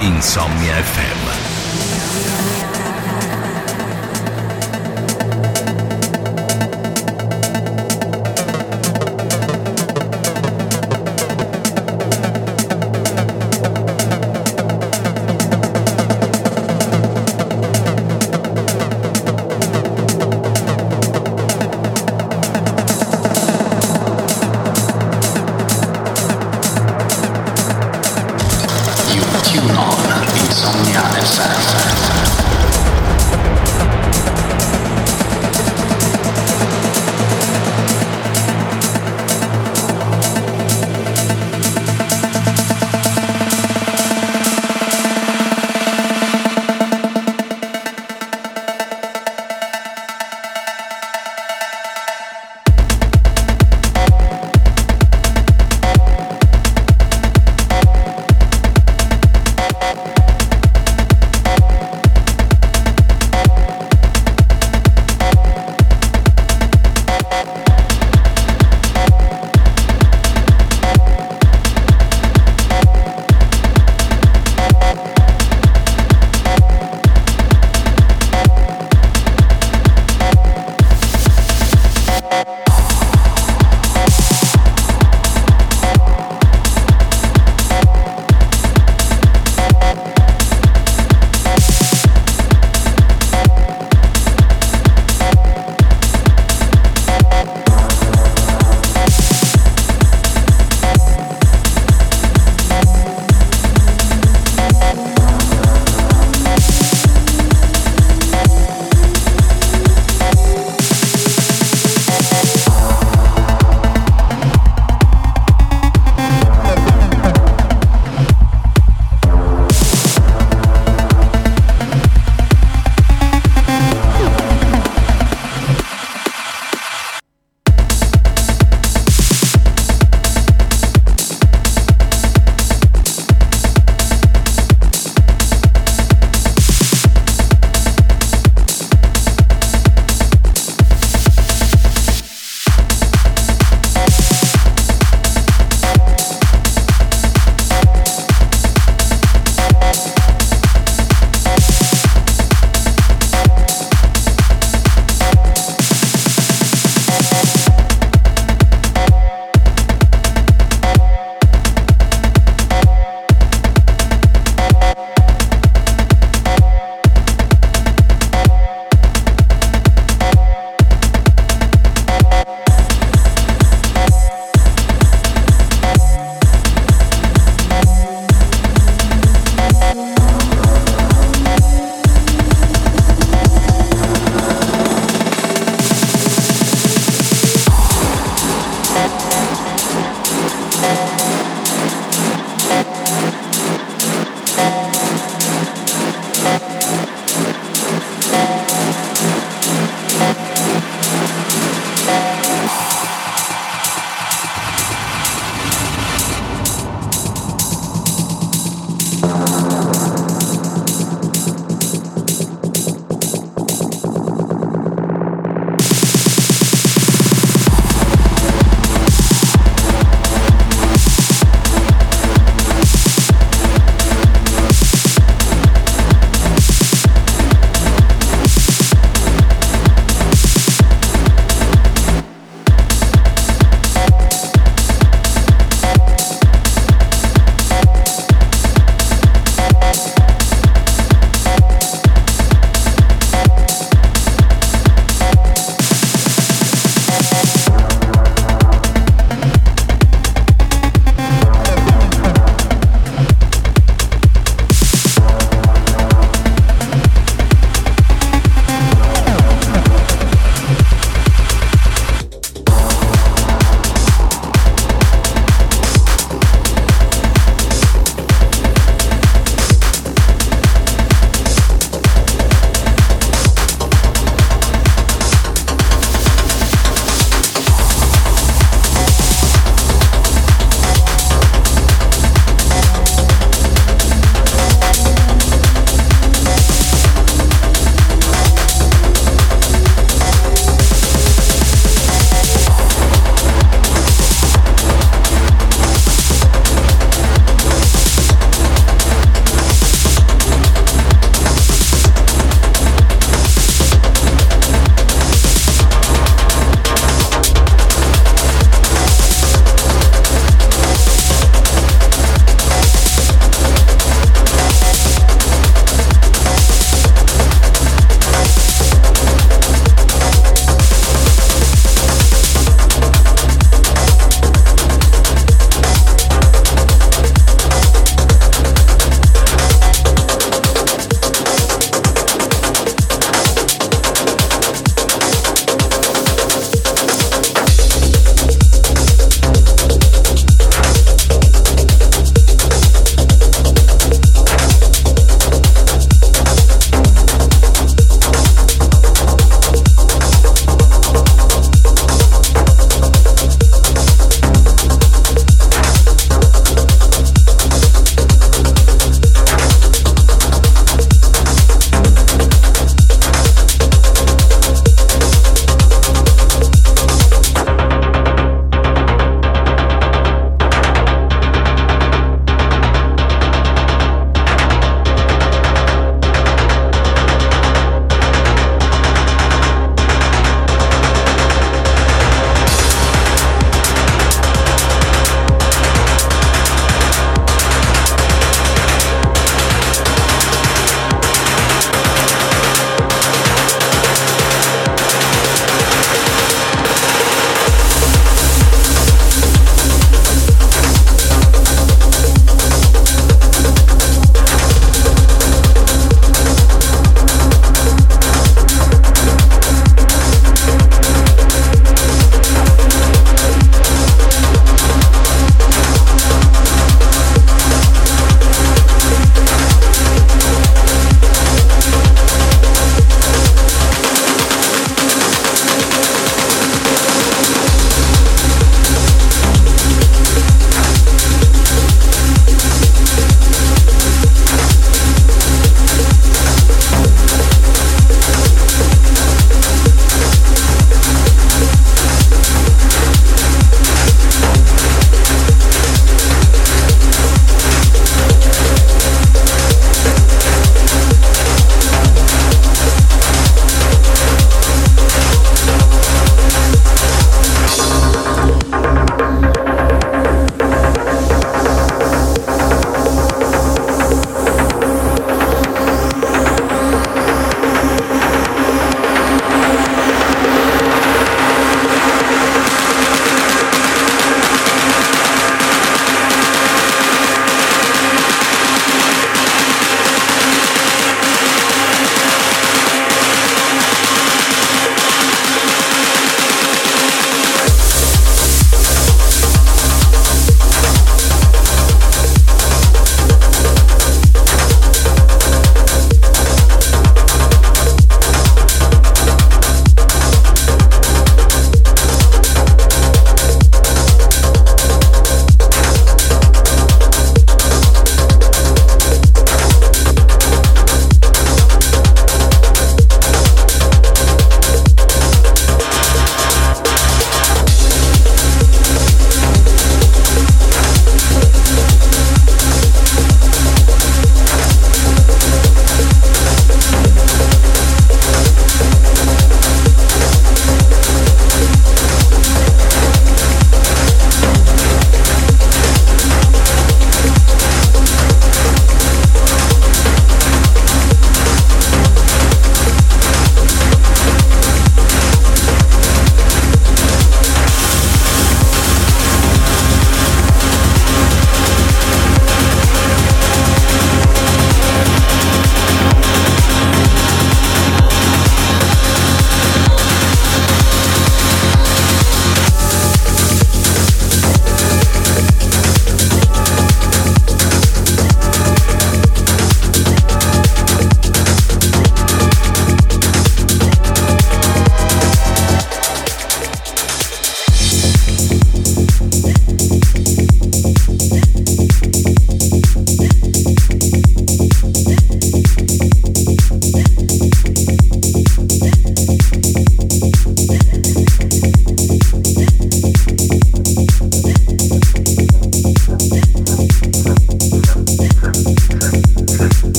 Insomnia FM.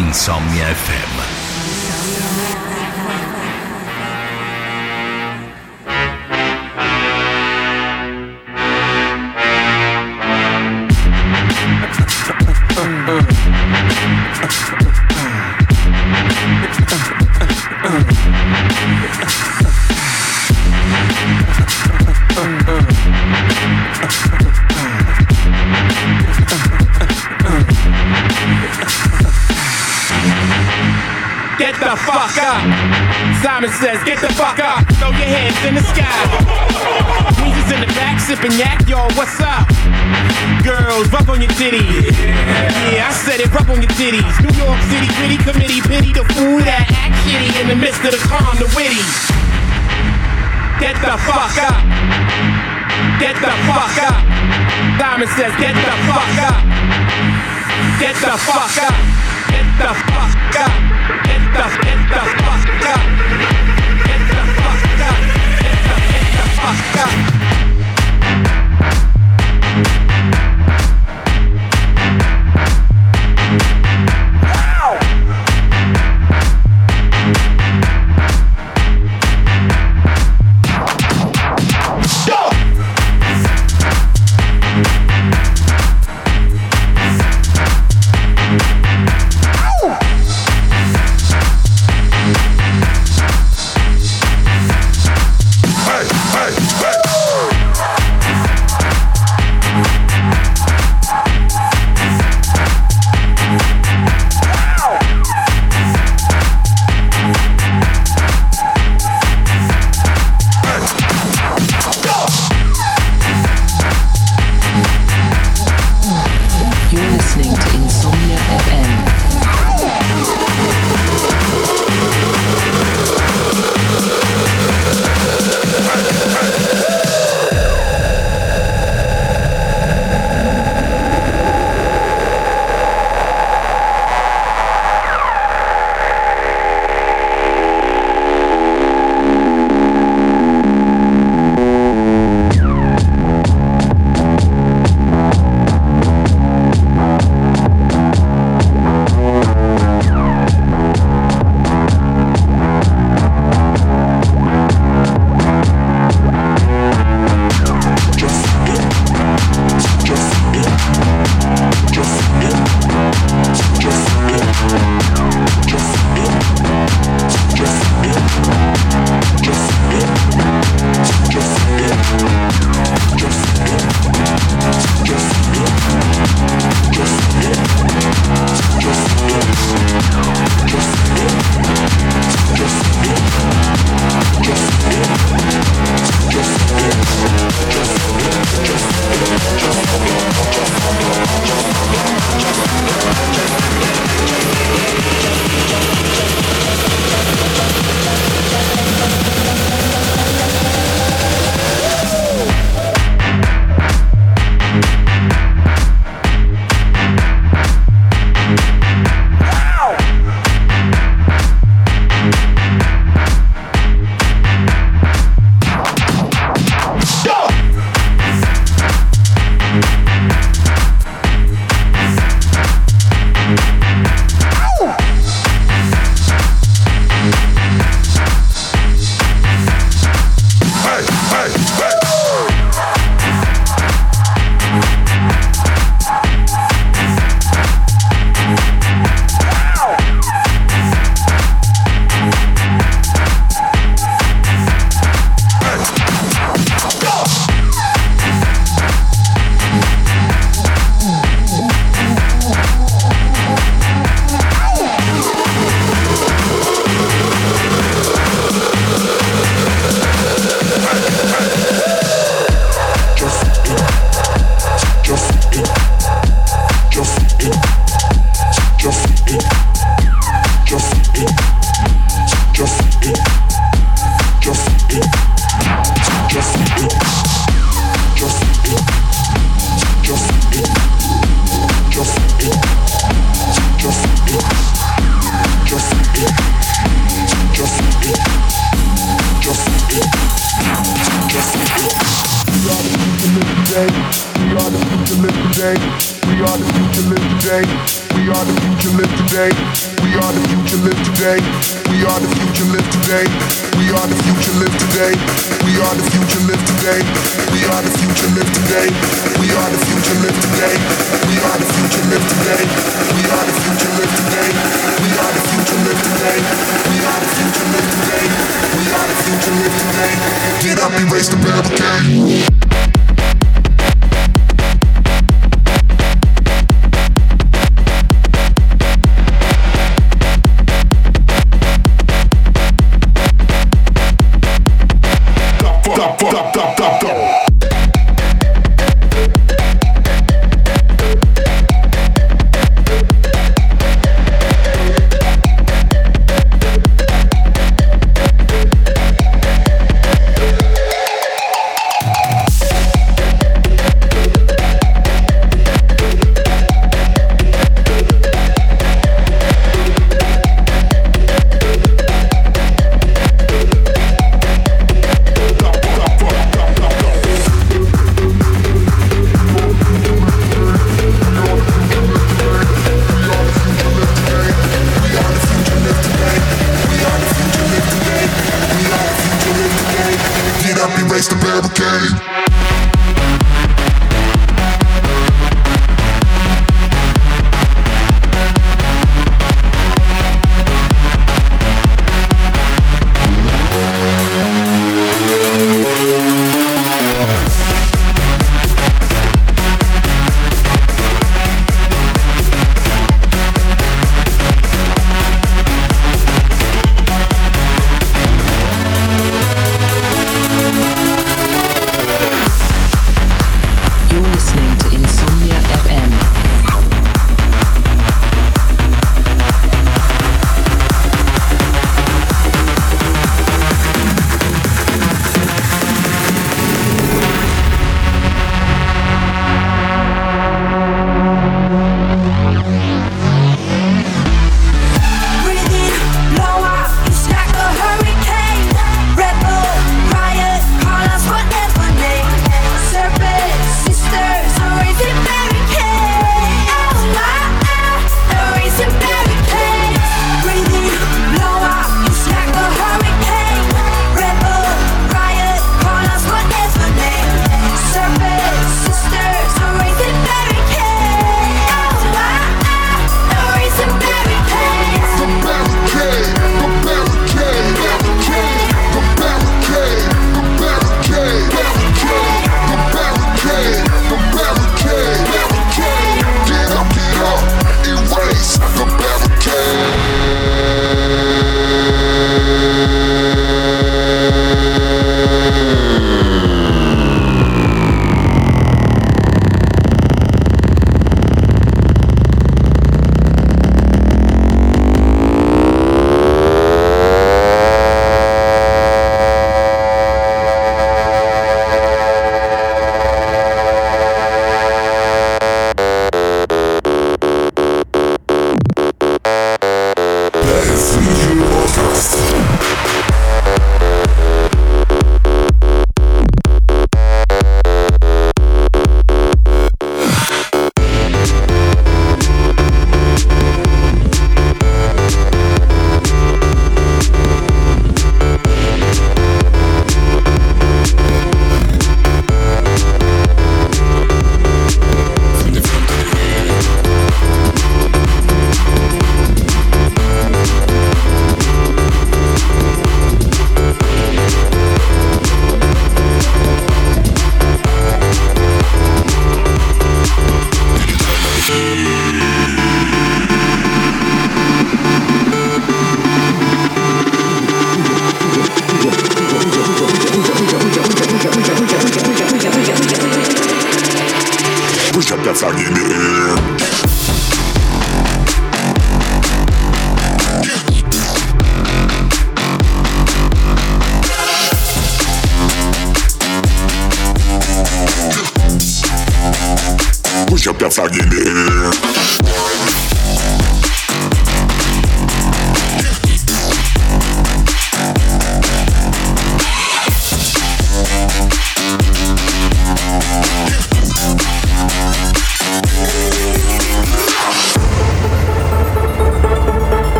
Insomnia FM.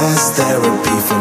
best therapy for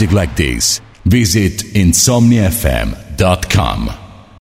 music like this, visit insomniafm.com.